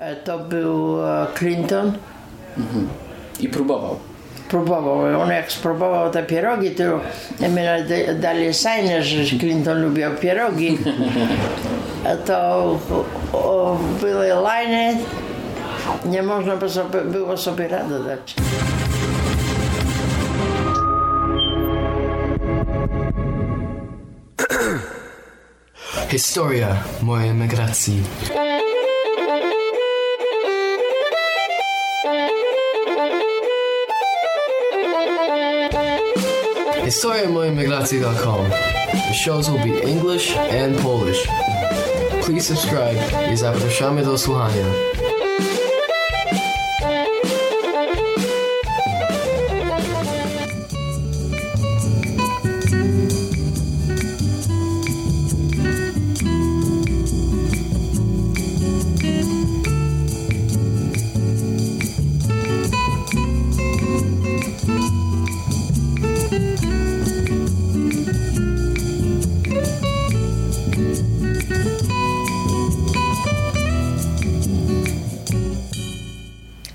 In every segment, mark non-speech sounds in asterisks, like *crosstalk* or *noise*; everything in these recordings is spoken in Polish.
E, To był e, Clinton. I próbował. Próbował. On jak spróbował te pierogi, to da- dali sajnę, że Clinton lubił pierogi. To o, były lajny. Nie można by sobie, było sobie rady dać. Historia mojej emigracji. Historia mojej emigracji.com. The shows will be English and Polish. Please subscribe i zapraszamy do słuchania.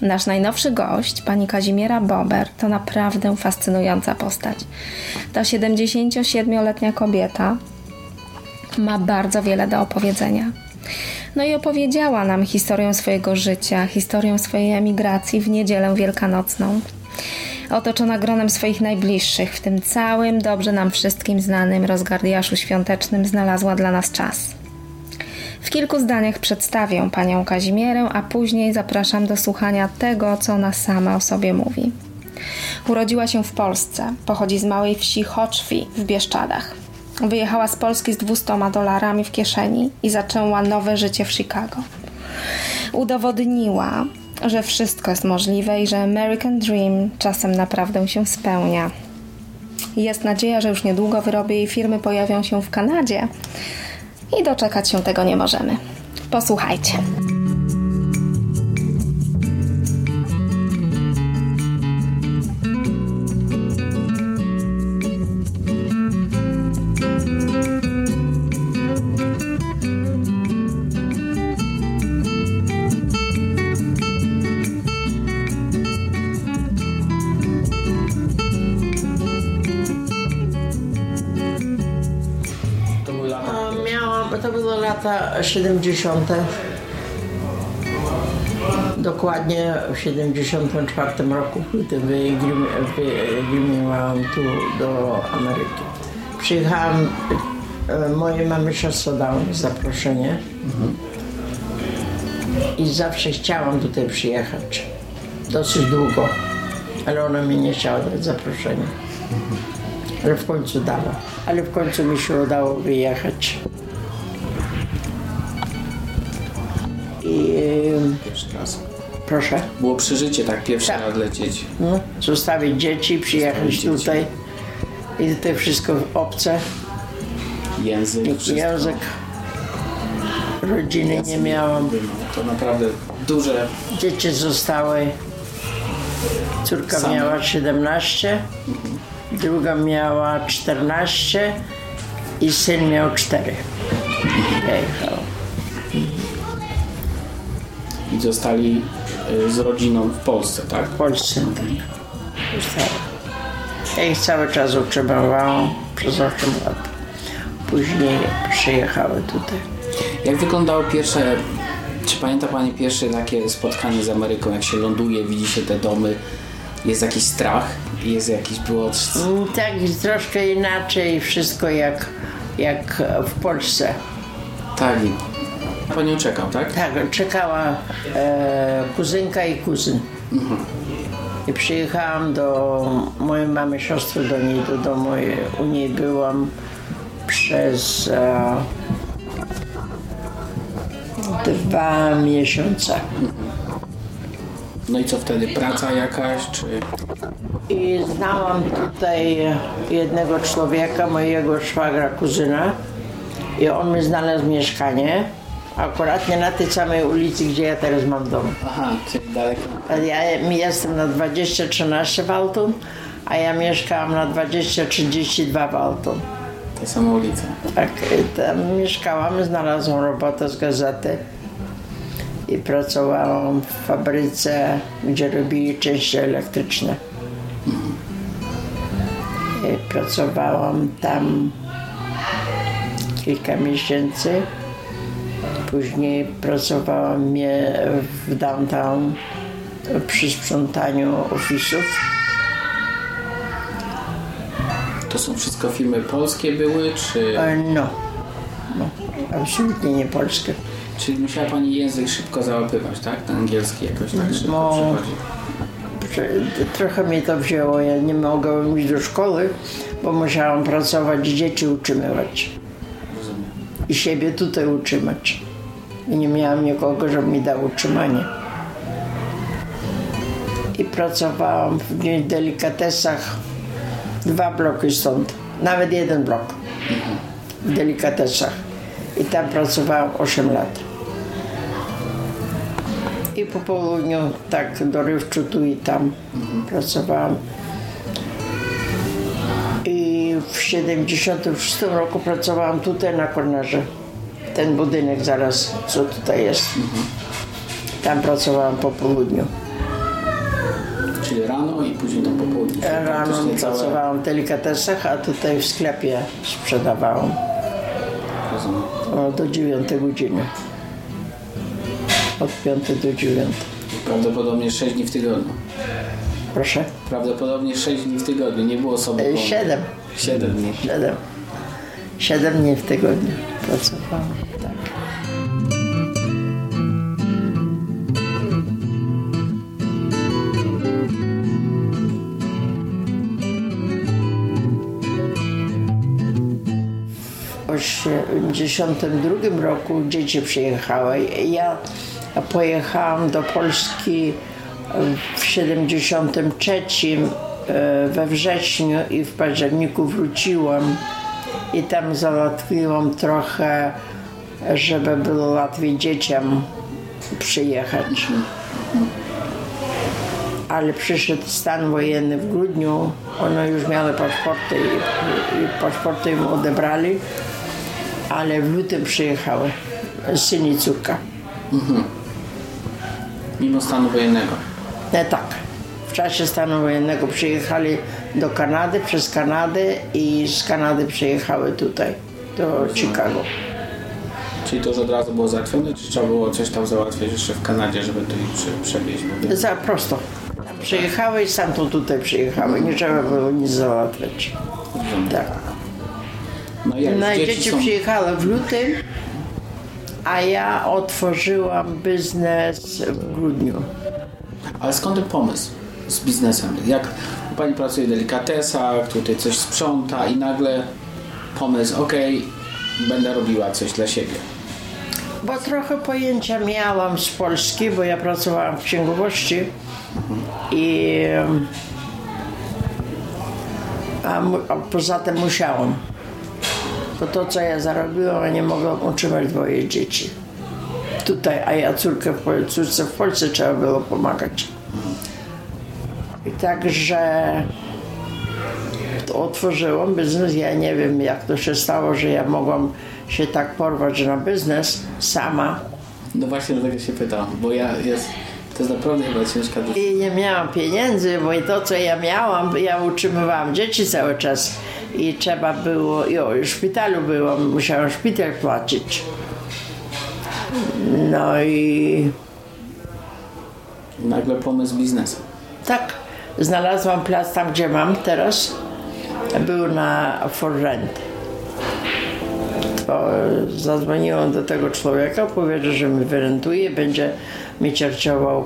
Nasz najnowszy gość, pani Kazimiera Bober, to naprawdę fascynująca postać. Ta 77-letnia kobieta ma bardzo wiele do opowiedzenia. No i opowiedziała nam historię swojego życia, historię swojej emigracji w niedzielę wielkanocną. Otoczona gronem swoich najbliższych, w tym całym dobrze nam wszystkim znanym rozgardiaszu świątecznym, znalazła dla nas czas. W kilku zdaniach przedstawię panią Kazimierę, a później zapraszam do słuchania tego, co ona sama o sobie mówi. Urodziła się w Polsce, pochodzi z małej wsi Hoczwi w Bieszczadach. Wyjechała z Polski z 200 dolarami w kieszeni i zaczęła nowe życie w Chicago. Udowodniła, że wszystko jest możliwe i że American Dream czasem naprawdę się spełnia. Jest nadzieja, że już niedługo wyroby jej firmy pojawią się w Kanadzie i doczekać się tego nie możemy. Posłuchajcie. Lata 70. Dokładnie w 74 roku, wyemigrowałam tu do Ameryki. Przyjechałam, e, mojej mamy siostra dała mi zaproszenie i zawsze chciałam tutaj przyjechać. Dosyć długo, ale ona mi nie chciała dać zaproszenia. Ale w końcu dała. Ale w końcu mi się udało wyjechać. Proszę, Było przeżycie tak pierwszy Tak. raz lecieć. no, zostawić dzieci, przyjechać Zostawić tutaj. I to wszystko obce, Język, wszystko. język. Rodziny nie miałam. To naprawdę duże. Dzieci zostały. Córka Same. miała 17, druga miała 14 i syn miał 4. Jechał. I zostali y, z rodziną w Polsce, tak? W Polsce tak. Zostały. Ja ich cały czas utrzymywałam przez 8 lat. Później przyjechały tutaj. Jak wyglądało pierwsze, czy pamięta Pani pierwsze takie spotkanie z Ameryką, jak się ląduje, widzi się te domy, jest jakiś strach, jest jakiś było... Tak, troszkę inaczej wszystko jak, jak w Polsce. Tak, Panią czekał, tak? Tak, czekała e, kuzynka i kuzyn. I przyjechałam do mojej mamy, siostry do niej, do domu. U niej byłam przez e, dwa miesiące. No i co wtedy, praca jakaś, czy... I znałam tutaj jednego człowieka, mojego szwagra, kuzyna. I on mi znalazł mieszkanie. Akurat nie na tej samej ulicy, gdzie ja teraz mam dom. Aha, czyli daleko. Ja jestem na 2013 w Alton, a ja mieszkałam na 2032 w Alton. Te same ulice. Tak, tam mieszkałam, znalazłam robotę z gazety. i pracowałam w fabryce, gdzie robili części elektryczne. I pracowałam tam kilka miesięcy. Później pracowałam mnie w downtown przy sprzątaniu ofisów. To są wszystko firmy polskie były, czy... E, No, no absolutnie nie polskie. Czyli musiała Pani język szybko załapywać, tak? Ten angielski jakoś tak szybko No. przechodzi. Że Trochę mnie to wzięło. Ja nie mogłam iść do szkoły, bo musiałam pracować, dzieci utrzymywać. Rozumiem. I siebie tutaj utrzymać. I nie miałam nikogo, żeby mi dał utrzymanie. I pracowałam w delikatesach dwa bloki stąd. Nawet jeden blok. W delikatesach. I tam pracowałam 8 lat. I po południu tak dorywczo tu i tam pracowałam. I w 76 roku pracowałam tutaj na kornerze. Ten budynek zaraz, co tutaj jest. Tam pracowałam po południu. Czyli rano i później tam po południu. Rano pracowałam w delikatesach, a tutaj w sklepie sprzedawałam Rozumiem. o, do 9 godziny. Od 5 do 9. Prawdopodobnie 6 dni w tygodniu. Proszę. Prawdopodobnie 6 dni w tygodniu. Nie było sobie. E, Siedem. 7 dni. 7. 7 dni w tygodniu pracowałam. Tak. W 1982 roku dzieci przyjechały. Ja pojechałam do Polski w 73 e, we wrześniu i w październiku wróciłam i tam załatwiłam trochę, żeby było łatwiej dzieciom przyjechać. Ale przyszedł stan wojenny w grudniu, one już miały paszporty i, i paszporty im odebrali, ale w lutym przyjechały syn i córka. Mimo stanu wojennego. Nie tak. W czasie stanu wojennego przyjechali do Kanady, przez Kanadę i z Kanady przyjechały tutaj, do Chicago. Czyli to już od razu było załatwione, czy trzeba było coś tam załatwiać jeszcze w Kanadzie, żeby tu ich przewieźć? Za prosto. Tam przyjechały i stamtąd tutaj przyjechały. Nie trzeba było nic załatwiać. Tak. No jak No i dzieci, dzieci są... przyjechały w lutym, a ja otworzyłam biznes w grudniu. Ale skąd ten pomysł z biznesem? Jak pani pracuje w delikatesach, tutaj coś sprząta i nagle pomysł, okej, będę robiła coś dla siebie. Bo trochę pojęcia miałam z Polski, bo ja pracowałam w księgowości i a, a poza tym musiałam. Bo to, co ja zarobiłam, nie mogłam utrzymać dwoje dzieci. Tutaj, a ja córkę córce w Polsce trzeba było pomagać. I także otworzyłam biznes. Ja nie wiem, jak to się stało, że ja mogłam się tak porwać na biznes sama. No właśnie dlatego się pytam, bo ja jest, to jest naprawdę chyba ciężka decyzja. I nie miałam pieniędzy, bo i to, co ja miałam, ja utrzymywałam dzieci cały czas. I trzeba było, jo, w szpitalu byłam, musiałam szpital płacić. No i Nagle pomysł biznesu. tak, znalazłam plac tam, gdzie mam teraz. Był na for rent. To zadzwoniłam do tego człowieka, powiedział, że mi wyrentuje, będzie mi czerczował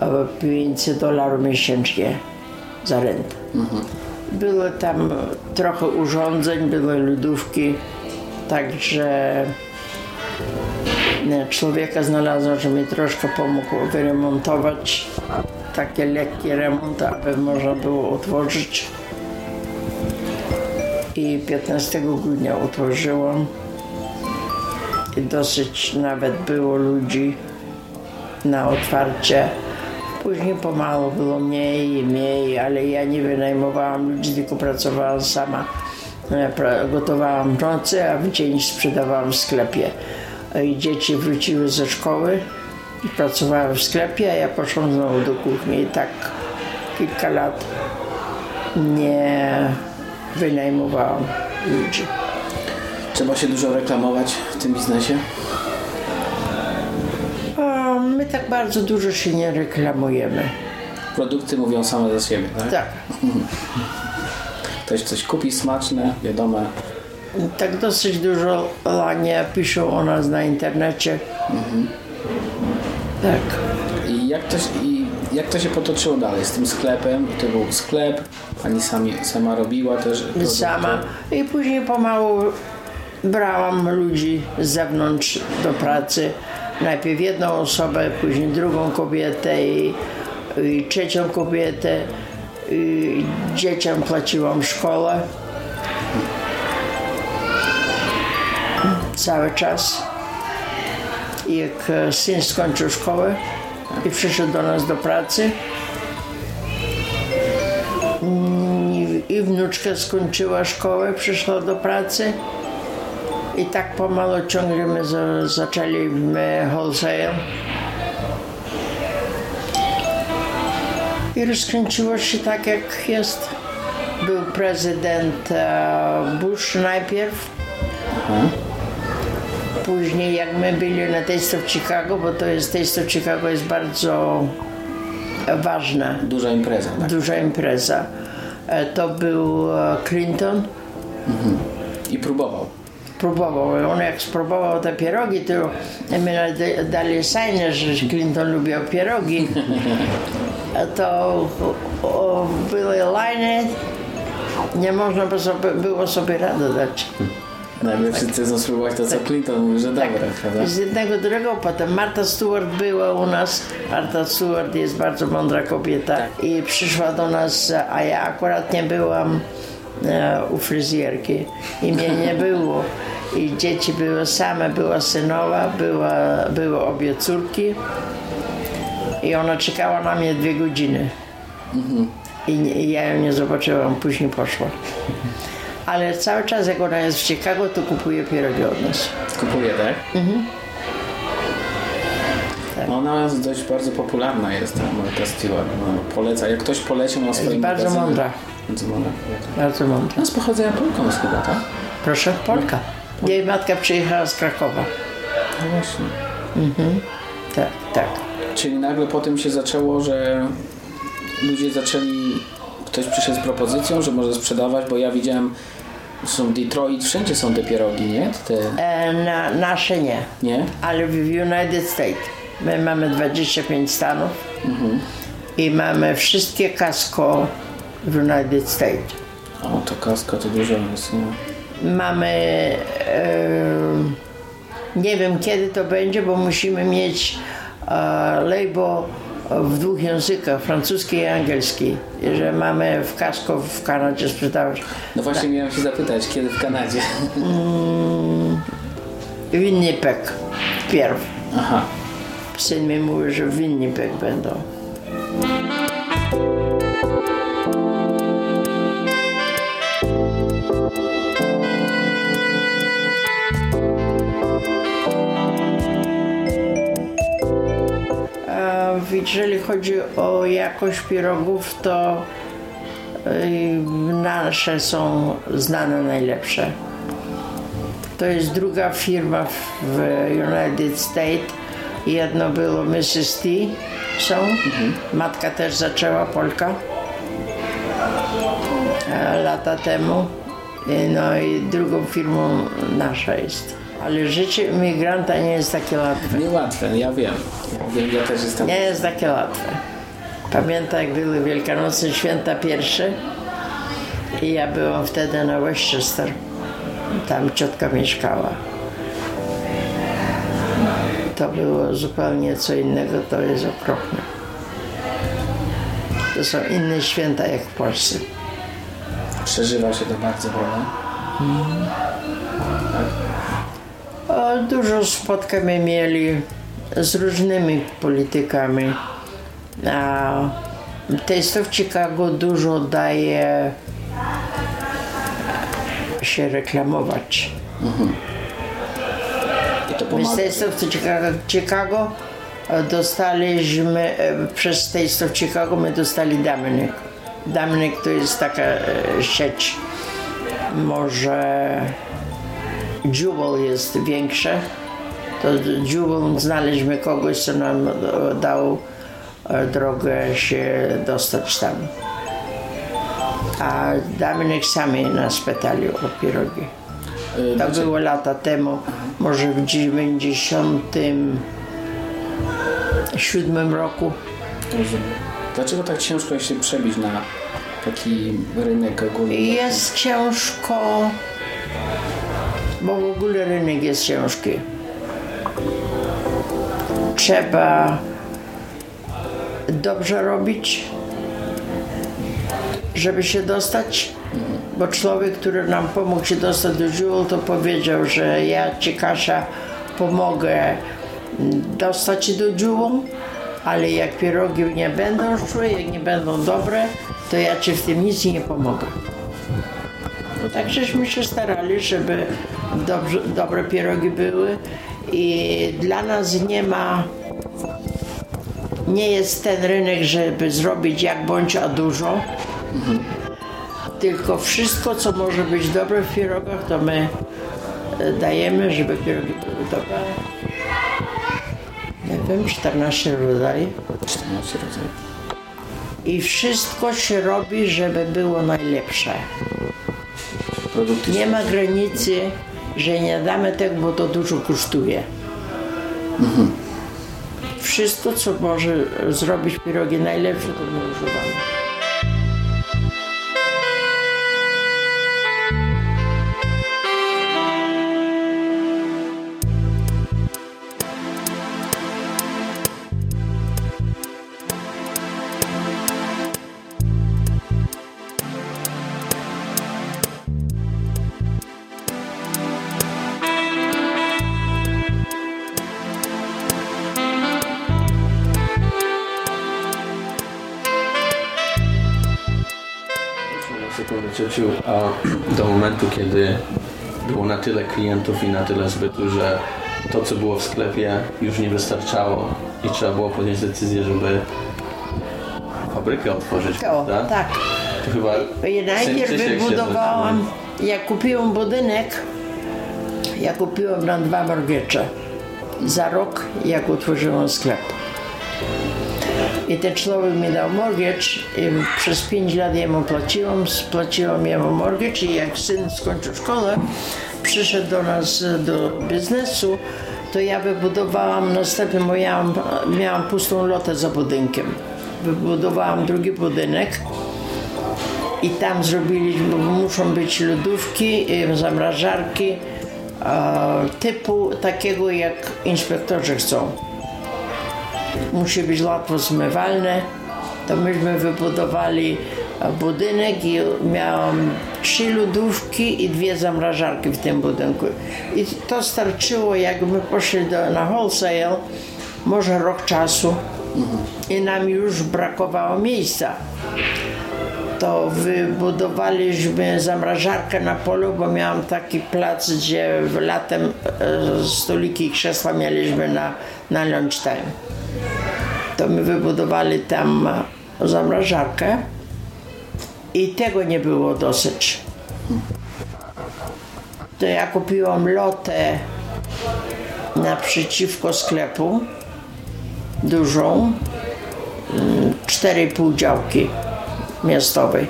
e, 500 dolarów miesięcznie za rent. Było tam trochę urządzeń, były lodówki, także nie, człowieka znalazłam, że mi troszkę pomógł wyremontować takie lekkie remonty, aby można było otworzyć. I 15 grudnia otworzyłam. I dosyć nawet było ludzi na otwarcie. Później pomału było mniej i mniej, ale ja nie wynajmowałam ludzi, tylko pracowałam sama. Pra- Gotowałam w nocy, a w dzień sprzedawałam w sklepie. I dzieci wróciły ze szkoły Pracowała w sklepie, a ja poszłam znowu do kuchni i tak kilka lat nie wynajmowałam ludzi. Trzeba się dużo reklamować w tym biznesie? A my tak bardzo dużo się nie reklamujemy. Produkty mówią same za siebie, tak? Tak, *laughs* Ktoś coś kupi smaczne, wiadome. tak dosyć dużo lanie piszą o nas na internecie. Tak. I jak to, się- i jak to się potoczyło dalej z tym sklepem? To był sklep, pani sami, sama robiła też produkty. sama. I później pomału brałam ludzi z zewnątrz do pracy. Najpierw jedną osobę, później drugą kobietę i, i trzecią kobietę. I dzieciom płaciłam szkołę. Cały czas. I jak e, syn skończył szkołę i przyszedł do nas do pracy, i, i wnuczka skończyła szkołę, przyszła do pracy. I tak pomalo ciągle my za, zaczęliśmy wholesale. I rozkręciło się tak jak jest. Był prezydent e, Bush najpierw. Później jak my byli na Taste of Chicago, bo to jest Taste of Chicago jest bardzo ważna Duża impreza, tak? duża impreza. E, To był e, Clinton. I próbował. Próbował. On jak spróbował te pierogi, to my dali signy, że Clinton lubił pierogi. *laughs* To były liny. Nie można było sobie rady dać. Najpierw wszyscy chcą spróbować to, co Clinton mówi, że dobre, prawda? Z jednego drugiego, potem Marta Stewart była u nas. Marta Stewart jest bardzo mądra kobieta i przyszła do nas, a ja akurat nie byłam e, u fryzjerki i mnie nie było. I dzieci były same, była synowa, była, były obie córki i ona czekała na mnie dwie godziny. I, nie- I ja ją nie zobaczyłam, później poszła. Ale cały czas jak ona jest w Chicago, to kupuje pierogi od nas. Kupuje, tak? No ona jest dość bardzo popularna jest, ta Marta Stewart. No, poleca. Jak ktoś polecił na swoim bardzo magazynie- mądra. Bardzo mądra. Bardzo mądra. No z pochodzenia Polką jest chyba, tak? Proszę, Polka. Jej matka przyjechała z Krakowa. No właśnie. Tak, tak. Czyli nagle po tym się zaczęło, że ludzie zaczęli, ktoś przyszedł z propozycją, że może sprzedawać, bo ja widziałem, są Detroit, wszędzie są te pierogi, nie? Te, E, na, nasze nie, nie? ale w United States. My mamy 25 stanów i mamy wszystkie kasko w United States. O, to kasko to dużo jest, nie? Mamy, e, nie wiem kiedy to będzie, bo musimy mieć e, label w dwóch językach, francuski i angielski, że mamy w kasko w Kanadzie sprzedawać. No właśnie miałem się zapytać, kiedy w Kanadzie? Winnipeg wpierw. Aha. Syn mi mówi, że w Winnipeg będą. Jeżeli chodzi o jakość pierogów, to y, nasze są znane najlepsze. To jest druga firma w United States. Jedno było Mrs. T. Są. Matka też zaczęła, Polka. E, Lata temu. No i drugą firmą nasza jest. Ale życie imigranta nie jest takie łatwe. Niełatwe, ja wiem. Ja wiem, ja też jestem. Nie jest takie łatwe. Pamiętam, jak były wielkanocne święta pierwsze i ja byłam wtedy na Westchester. Tam ciotka mieszkała. To było zupełnie co innego, to jest okropne. To są inne święta jak w Polsce. Przeżywa się to bardzo, prawda? O, dużo spotkań mieli z różnymi politykami. A Taste of Chicago dużo daje się reklamować. I z pomaga. Taste of Chicago, Chicago e, dostaliśmy e, przez Taste of Chicago, my dostali Dominic. Dominic to jest taka e, sieć, może Jewel jest większe. To Jewel znaleźliśmy kogoś, co nam e, dał e, drogę się dostać tam. A Dominik sami nas pytali o pierogi. Y, To dlaczego- było lata temu, może w 97 roku. Dlaczego tak ciężko jest się przebić na taki rynek ogólny? Jest ciężko, bo w ogóle rynek jest ciężki. Trzeba dobrze robić, żeby się dostać. Bo człowiek, który nam pomógł się dostać do Jewel, to powiedział, że ja ci Kasia pomogę dostać się do Jewel, ale jak pierogi nie będą szły, jak nie będą dobre, to ja ci w tym nic nie pomogę. Tak żeśmy się starali, żeby dobrze, dobre pierogi były i dla nas nie ma, nie jest ten rynek, żeby zrobić jak bądź a dużo, tylko wszystko, co może być dobre w pierogach, to my e, dajemy, żeby pierogi były dobre. Nie wiem, 14 rodzajów. 14 rodzajów. I wszystko się robi, żeby było najlepsze. Nie ma granicy, że nie damy tego, bo to dużo kosztuje. Wszystko, co może zrobić pierogi najlepsze, to my używamy. Kiedy było na tyle klientów i na tyle zbytu, że to, co było w sklepie, już nie wystarczało i trzeba było podjąć decyzję, żeby fabrykę otworzyć, To, prawda? tak. To chyba najpierw wybudowałam, jak kupiłam budynek, ja kupiłam na dwa mortgage'e. Za rok, jak otworzyłam sklep. I ten człowiek mi dał mortgage i przez 5 lat jemu płaciłam, spłaciłam jemu mortgage i jak syn skończył szkołę, przyszedł do nas do biznesu, to ja wybudowałam następnie, miałam, miałam pustą lotę za budynkiem. Wybudowałam drugi budynek i tam zrobiliśmy, bo muszą być lodówki, y, zamrażarki typu takiego jak inspektorzy chcą. Musi być łatwo zmywalne. To myśmy wybudowali e, budynek i miałam trzy lodówki i dwie zamrażarki w tym budynku. I to starczyło, jakby poszli do, na wholesale, może rok czasu i nam już brakowało miejsca to wybudowaliśmy zamrażarkę na polu, bo miałam taki plac, gdzie latem e, stoliki i krzesła mieliśmy na, na lunchtime. To my wybudowali tam e, zamrażarkę i tego nie było dosyć. To ja kupiłam lotę naprzeciwko sklepu, dużą, mm, 4,5 działki miastowej.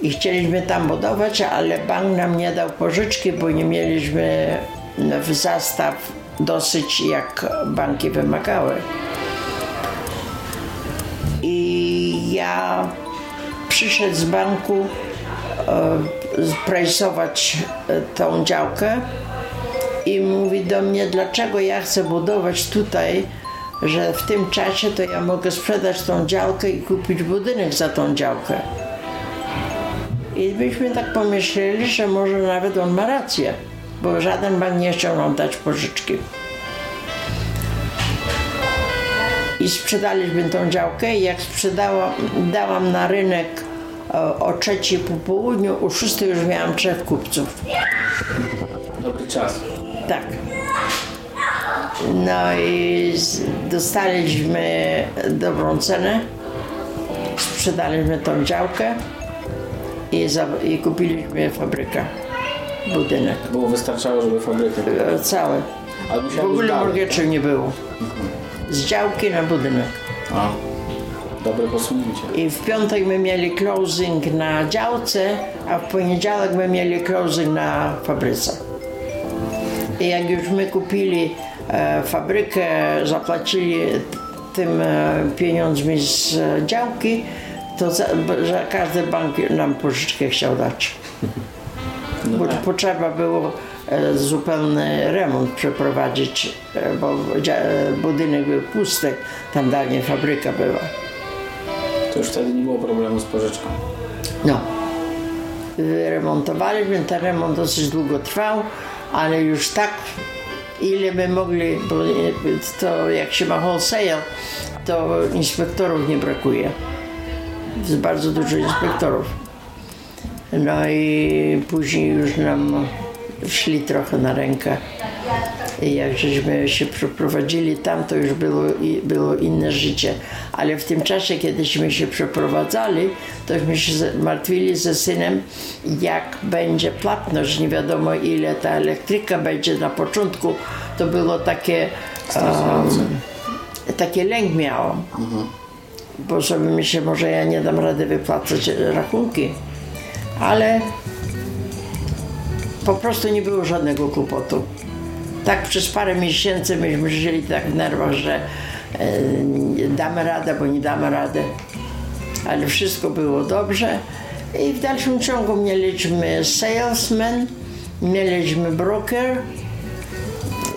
I chcieliśmy tam budować, ale bank nam nie dał pożyczki, bo nie mieliśmy w zastaw dosyć jak banki wymagały. I ja przyszedł z banku e, sprajsować e, tą działkę i mówi do mnie, dlaczego ja chcę budować tutaj, że w tym czasie to ja mogę sprzedać tą działkę i kupić budynek za tą działkę. I myśmy tak pomyśleli, że może nawet on ma rację, bo żaden bank nie chciał nam dać pożyczki. I sprzedaliśmy tą działkę i jak sprzedałam, dałam na rynek o, o trzeciej po południu, o szóstej już miałam trzech kupców. Dobry czas. Tak. No i dostaliśmy dobrą cenę. Sprzedaliśmy tą działkę i, i kupiliśmy fabrykę, budynek. Było wystarczało, żeby fabrykę E, Cały. Ale W ogóle mortgage'u nie było. Z działki na budynek. A, dobre posunięcie. I w piątek my mieli closing na działce, a w poniedziałek my mieli closing na fabryce. I jak już my kupili e, fabrykę, zapłacili tym e, pieniądzmi z e, działki, to za, że każdy bank nam pożyczkę chciał dać. *laughs* Bo potrzeba było e, zupełny remont przeprowadzić, e, bo e, budynek był pusty, tam dawniej fabryka była. To już wtedy nie było problemu z pożyczką. No. Wyremontowaliśmy, ten remont dosyć długo trwał, ale już tak, ile by mogli, bo to jak się ma wholesale, to inspektorów nie brakuje. Jest bardzo dużo inspektorów. No i później już nam szli trochę na rękę. I jak żeśmy się przeprowadzili tam, to już było, było inne życie. Ale w tym czasie, kiedyśmy się przeprowadzali, tośmy się martwili ze synem, jak będzie płatność. Nie wiadomo, ile ta elektryka będzie na początku. To było takie, um, takie lęk miałam. Bo sobie myślę, może ja nie dam rady wypłacać rachunki. Ale po prostu nie było żadnego kłopotu. Tak przez parę miesięcy myśmy żyli tak w nerwach, że e, damy radę, bo nie damy rady. Ale wszystko było dobrze i w dalszym ciągu mieliśmy salesman, mieliśmy broker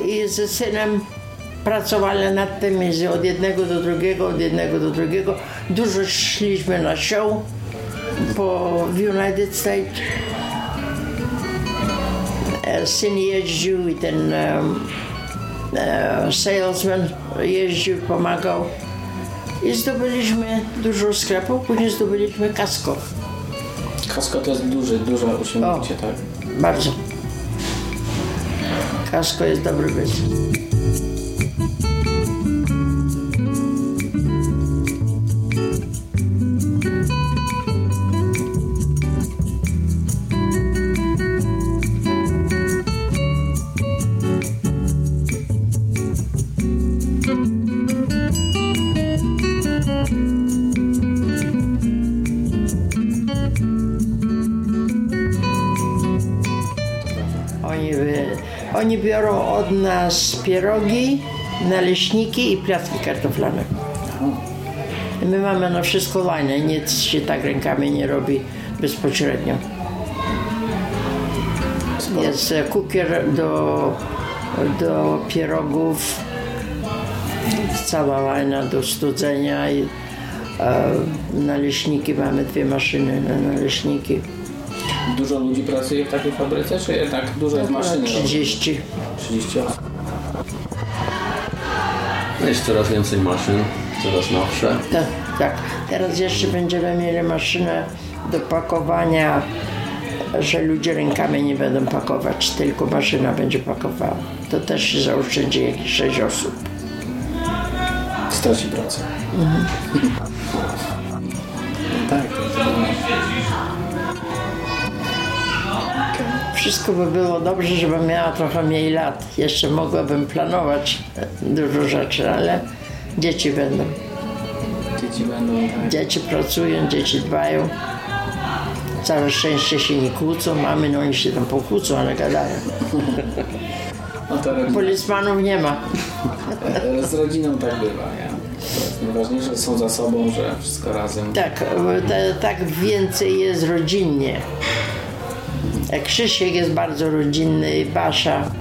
i ze synem pracowali nad tym od jednego do drugiego, od jednego do drugiego. Dużo szliśmy na show po w United States. E, Syn jeździł i ten e, salesman jeździł, pomagał. I zdobyliśmy dużo sklepów, później zdobyliśmy kasko. Kasko to jest duży, duże osiągnięcie, tak? Bardzo. Kasko jest dobry biznes. Od nas pierogi, naleśniki i placki kartoflane. My mamy na wszystko lajne, nic się tak rękami nie robi bezpośrednio. Jest e, kukier do, do pierogów, cała lajna do studzenia i e, naleśniki, mamy dwie maszyny na naleśniki. Dużo ludzi pracuje w takiej fabryce, czy jednak dużo jest maszyny? 30. 30 osób. No Jest coraz więcej maszyn, coraz nowsze. Tak, tak. Teraz jeszcze będziemy mieli maszynę do pakowania, że ludzie rękami nie będą pakować, tylko maszyna będzie pakowała. To też się zaoszczędzi jakieś 6 osób. Straci pracę. tak, *laughs* Wszystko by było dobrze, żebym miała trochę mniej lat. Jeszcze mogłabym planować e, dużo rzeczy, ale dzieci będą. Dzieci będą tak. Dzieci pracują, dzieci dbają. Całe szczęście się nie kłócą. Mamy, no oni się tam pokłócą, ale gadają. *laughs* No Policmanów nie ma. *laughs* z rodziną tak bywa, jest najważniejsze, są za sobą, że wszystko razem. Tak, tak więcej jest rodzinnie. Jak Krzysiek jest bardzo rodzinny i Basza,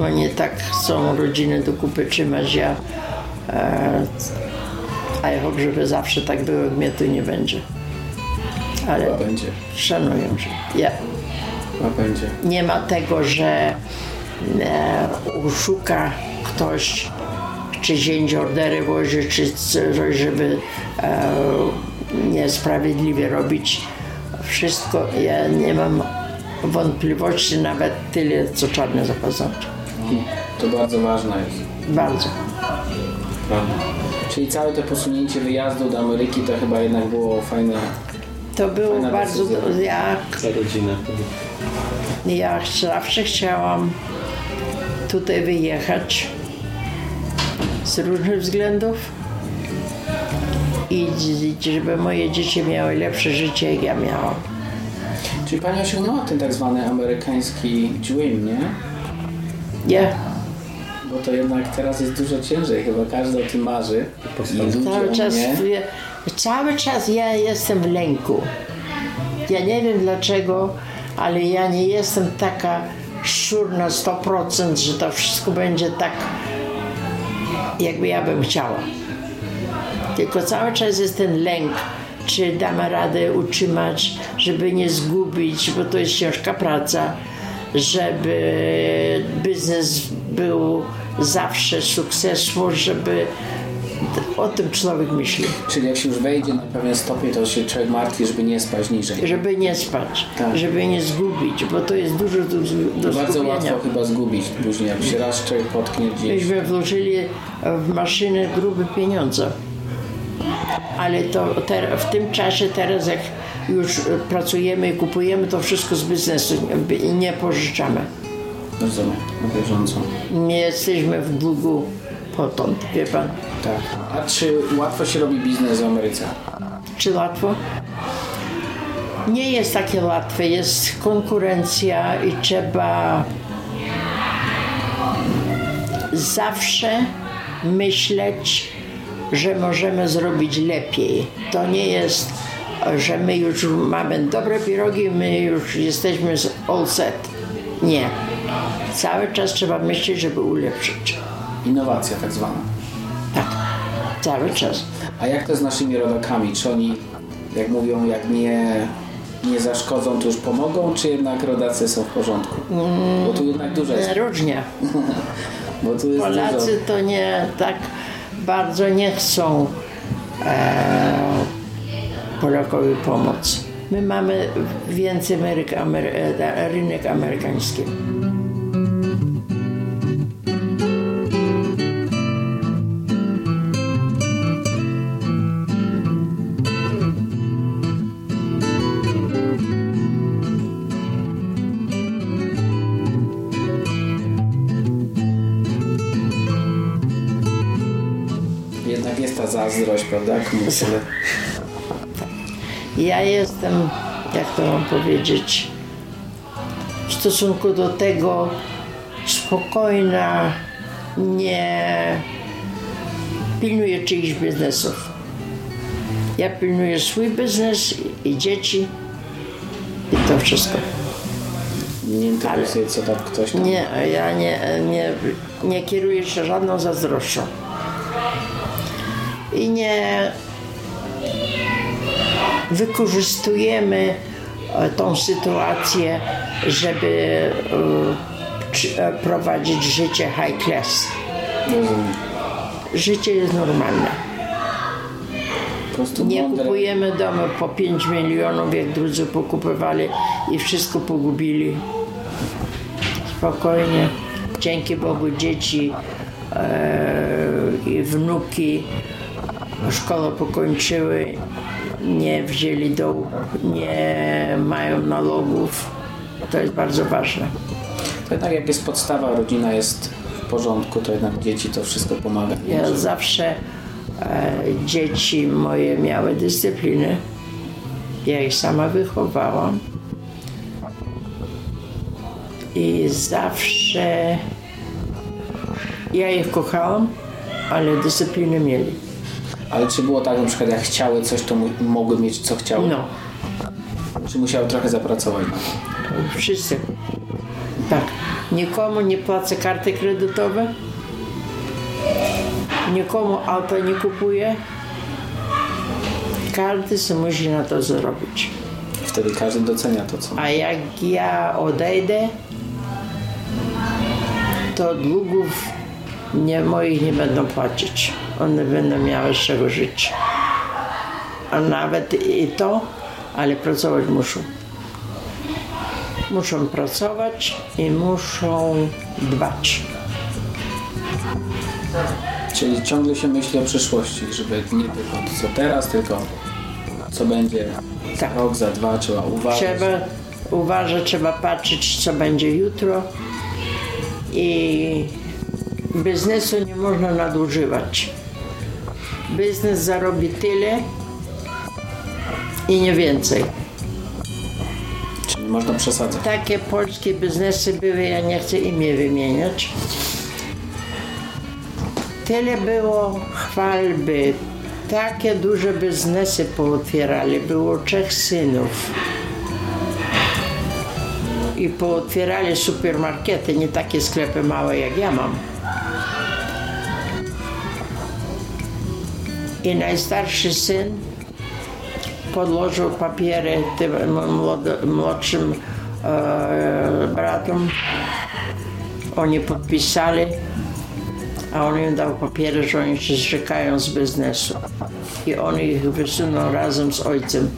oni tak chcą rodziny do kupy trzymać. Ja, e, a ja hope, żeby zawsze tak było, jak mnie tu nie będzie. Ale Chyba będzie. szanują, że ja. Chyba będzie. Nie ma tego, że e, uszuka ktoś, czy zięć ordery wozi, czy coś, żeby e, niesprawiedliwie robić. Wszystko, ja nie mam wątpliwości nawet tyle, co czarne zapasące. To bardzo ważne jest. Bardzo. Prawda. Czyli całe to posunięcie wyjazdu do Ameryki to chyba jednak było fajne. To było bardzo. decyzja. Ja, Za rodzinę. ja zawsze chciałam tutaj wyjechać z różnych względów i żeby moje dzieci miały lepsze życie, jak ja miałam. Czyli pani osiągnęła ten tak zwany amerykański dream, nie? Nie, Bo to jednak teraz jest dużo ciężej, chyba każdy o tym marzy. Cały czas, mnie. cały czas ja jestem w lęku. Ja nie wiem dlaczego, ale ja nie jestem taka szur na 100%, że to wszystko będzie tak, jakby ja bym chciała. Tylko cały czas jest ten lęk, czy damy radę utrzymać, żeby nie zgubić, bo to jest ciężka praca, żeby biznes był zawsze sukcesem, żeby o tym człowiek myśli, Czyli jak się już wejdzie na pewien stopień, to się człowiek martwi, żeby nie spać niżej. żeby nie spać, Tak. żeby nie zgubić, bo to jest dużo do, do Bardzo łatwo chyba zgubić później, jak się raz człowiek potknie gdzieś. Myśmy włożyli w maszynę grube pieniądze. Ale to ter, w tym czasie teraz jak już pracujemy i kupujemy to wszystko z biznesu i nie pożyczamy. Rozumiem, na bieżąco. Nie jesteśmy w długu potąd, wie pan. Tak. A czy łatwo się robi biznes w Ameryce? Czy łatwo? Nie jest takie łatwe, jest konkurencja i trzeba zawsze myśleć, że możemy zrobić lepiej. To nie jest, że my już mamy dobre pirogi, my już jesteśmy z all set. Nie. Cały czas trzeba myśleć, żeby ulepszyć. Innowacja tak zwana. Tak. Cały czas. A jak to z naszymi rodakami? Czy oni, jak mówią, jak nie, nie zaszkodzą, to już pomogą, czy jednak rodacy są w porządku? Bo tu jednak dużo jest. Różnie. *laughs* Bo tu jest Polacy dużo. to nie tak bardzo nie chcą e, Polakowi pomóc. My mamy więcej Amery, e, rynek amerykański. Zazdrość, prawda? Komuś tyle. Ja jestem, jak to mam powiedzieć, w stosunku do tego spokojna, nie pilnuję czyichś biznesów. Ja pilnuję swój biznes i dzieci i to wszystko. Nie interesuje, co tam ktoś tam... Nie, ja nie, nie, nie kieruję się żadną zazdrością. I nie wykorzystujemy e, tą sytuację, żeby e, e, prowadzić życie high class. Życie jest normalne. Nie kupujemy domy po 5 milionów, jak drudzy pokupywali i wszystko pogubili. Spokojnie. Dzięki Bogu dzieci e, i wnuki szkołę pokończyły, nie wzięli do, nie mają nalogów. To jest bardzo ważne. To jednak jak jest podstawa, rodzina jest w porządku, to jednak dzieci to wszystko pomaga. Ja zawsze e, dzieci moje miały dyscyplinę. Ja ich sama wychowałam. I zawsze ja ich kochałam, ale dyscyplinę mieli. Ale czy było tak, na przykład jak chciały coś, to mogły mieć co chciały? No, Czy musiały trochę zapracować na to? wszyscy. Tak. Nikomu nie płacę karty kredytowe. Nikomu auta nie kupuję. Każdy sobie musi na to zrobić. Wtedy każdy docenia to, co A jak ja odejdę, to długów nie, moich nie będą płacić. One będą miały z czego żyć. A nawet i to, ale pracować muszą. Muszą pracować i muszą dbać. Czyli ciągle się myśli o przyszłości, żeby nie tylko co teraz, tylko co będzie Tak. rok, za dwa, trzeba uważać. Trzeba uważać, trzeba patrzeć, co będzie jutro. I biznesu nie można nadużywać. Biznes zarobi tyle i nie więcej. Czyli nie można przesadzać. Takie polskie biznesy były, ja nie chcę imię wymieniać. Tyle było chwalby, takie duże biznesy pootwierali. Było trzech synów. I pootwierali supermarkety, nie takie sklepy małe jak ja mam. I najstarszy syn podłożył papiery tym młodszym e, bratom. Oni podpisali, a on im dał papiery, że oni się zrzekają z biznesu. I on ich wysunął razem z ojcem.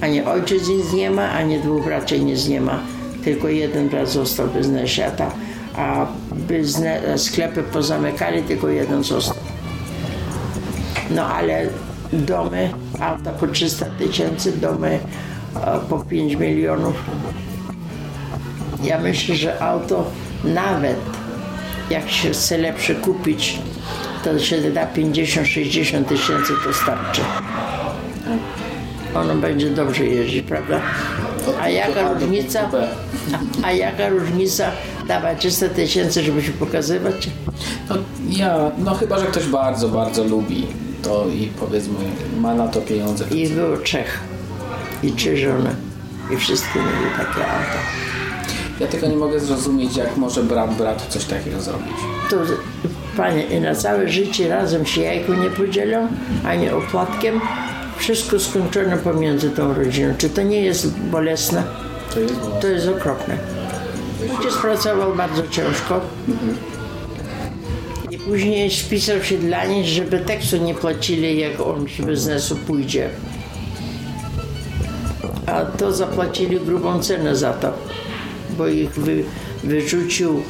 Ani ojciec nic nie ma, ani dwóch braci nic nie ma. Tylko jeden brat został w biznesie, a, ta, a bizne, sklepy pozamykali, tylko jeden został. No ale domy, auta po 300 tysięcy, domy e, po 5 milionów. Ja myślę, że auto nawet jak się chce lepsze kupić, to się da 50-60 tysięcy to starczy. Ono będzie dobrze jeździć, prawda? A jaka różnica? A jaka różnica dawać 300 tysięcy, żeby się pokazywać? No, ja, no chyba, że ktoś bardzo, bardzo lubi to i powiedzmy ma na to pieniądze. Ich było trzech i trzy żony. I wszyscy mieli takie auto. Ja tylko nie mogę zrozumieć, jak może brat bratu coś takiego zrobić. To, panie, i na całe życie razem się jajku nie podzielą, ani opłatkiem. Wszystko skończone pomiędzy tą rodziną. Czy to nie jest bolesne? To jest było. To jest okropne. Ojciec pracował bardzo ciężko. I później spisał się dla nich, żeby tekstu nie płacili, jak on z biznesu pójdzie. A to zapłacili grubą cenę za to, bo ich wy, wyrzucił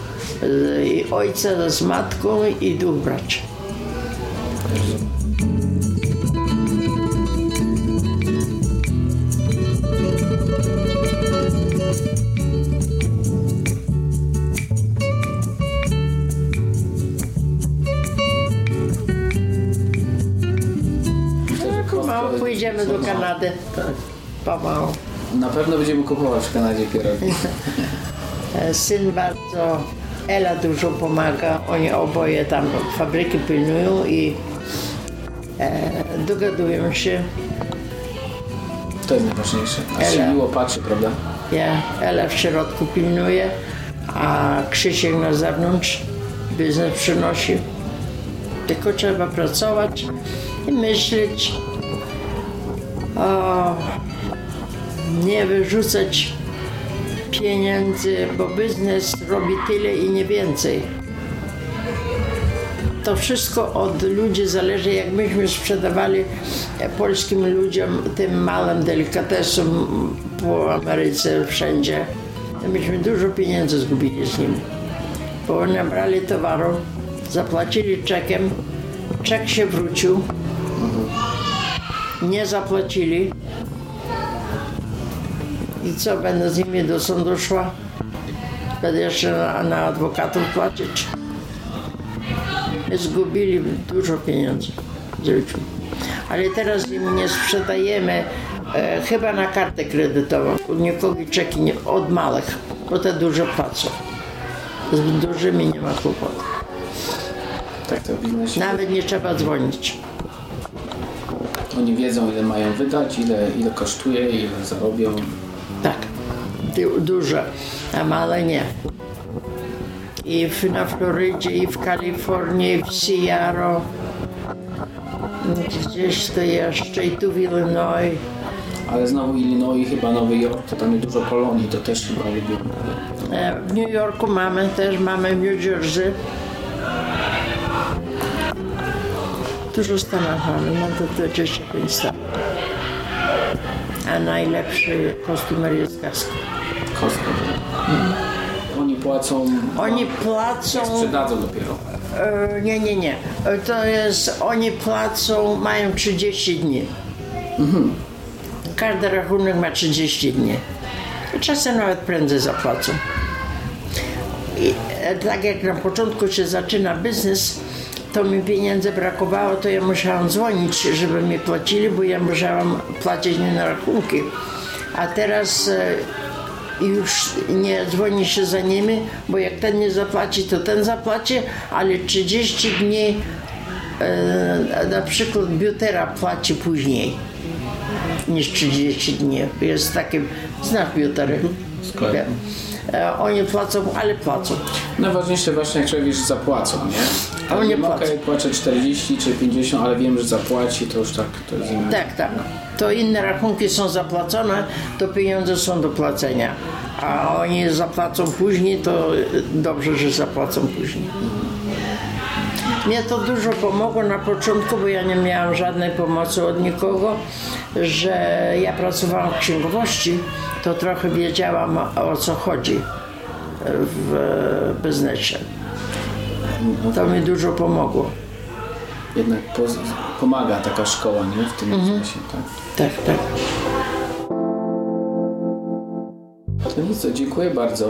e, i ojca z matką i dwóch braci. Pomału. Na pewno będziemy kupować w Kanadzie pierogi. *laughs* Syn bardzo, Ela dużo pomaga. Oni oboje tam fabryki pilnują i e, dogadują się. To jest najważniejsze. A się Ela. miło patrzy, prawda? Ja, Ela w środku pilnuje, a Krzysiek na zewnątrz biznes przynosi. Tylko trzeba pracować i myśleć. O, nie wyrzucać pieniędzy, bo biznes robi tyle i nie więcej. To wszystko od ludzi zależy, jak myśmy sprzedawali polskim ludziom, tym małym delikatesom po Ameryce, wszędzie. to Myśmy dużo pieniędzy zgubili z nimi. Bo oni nabrali towaru, zapłacili czekiem, czek się wrócił, nie zapłacili. I co, będę z nimi do sądu szła? Będę jeszcze na, na adwokatów płacić? Zgubili dużo pieniędzy. Ale teraz im nie sprzedajemy e, chyba na kartę kredytową. U nikogo czeki nie, od małych, bo te duże płacą. Z dużymi nie ma kłopotu. Tak to. Nawet nie trzeba dzwonić. Oni wiedzą, ile mają wydać, ile, ile kosztuje, ile zarobią. Du- duże, a małe nie. I w, na Florydzie, i w Kalifornii, i w Seattle, gdzieś to jeszcze, i tu w Illinois. Ale znowu Illinois, chyba Nowy Jork, to tam jest dużo kolonii, to też chyba lubią. E, W New Yorku mamy też, mamy w New Jersey. Dużo stanów mamy, no to 25 stanów. A najlepszy kostiumer jest Kasko. Oni płacą, Oni płacą sprzedadzą dopiero. E, Nie, nie, nie. E, To jest, oni płacą, mają 30 dni. Każdy rachunek ma 30 dni. Czasem nawet prędzej zapłacą. I e, tak jak na początku się zaczyna biznes, to mi pieniędzy brakowało, to ja musiałam dzwonić, żeby mi płacili, bo ja musiałam płacić nie na rachunki. A teraz e, już nie dzwoni się za nimi, bo jak ten nie zapłaci, to ten zapłaci, ale 30 dni e, na przykład biutera płaci później niż 30 dni. Jest takie, znasz biutery? Sklep. E, Oni płacą, ale płacą. Najważniejsze właśnie, jak człowiek wie, że zapłacą, nie? A oni płacą. Okej, płacę 40 czy 50, ale wiem, że zapłaci, to już tak, to jest inne. Tak, tak. To inne rachunki są zapłacone, to pieniądze są do płacenia. A oni zapłacą później, to dobrze, że zapłacą później. Mnie to dużo pomogło na początku, bo ja nie miałam żadnej pomocy od nikogo, że ja pracowałam w księgowości, to trochę wiedziałam o co chodzi w biznesie. To mi dużo pomogło. Jednak po, pomaga taka szkoła, nie? W tym Mhm. tak. Tak, tak. To nic, dziękuję bardzo.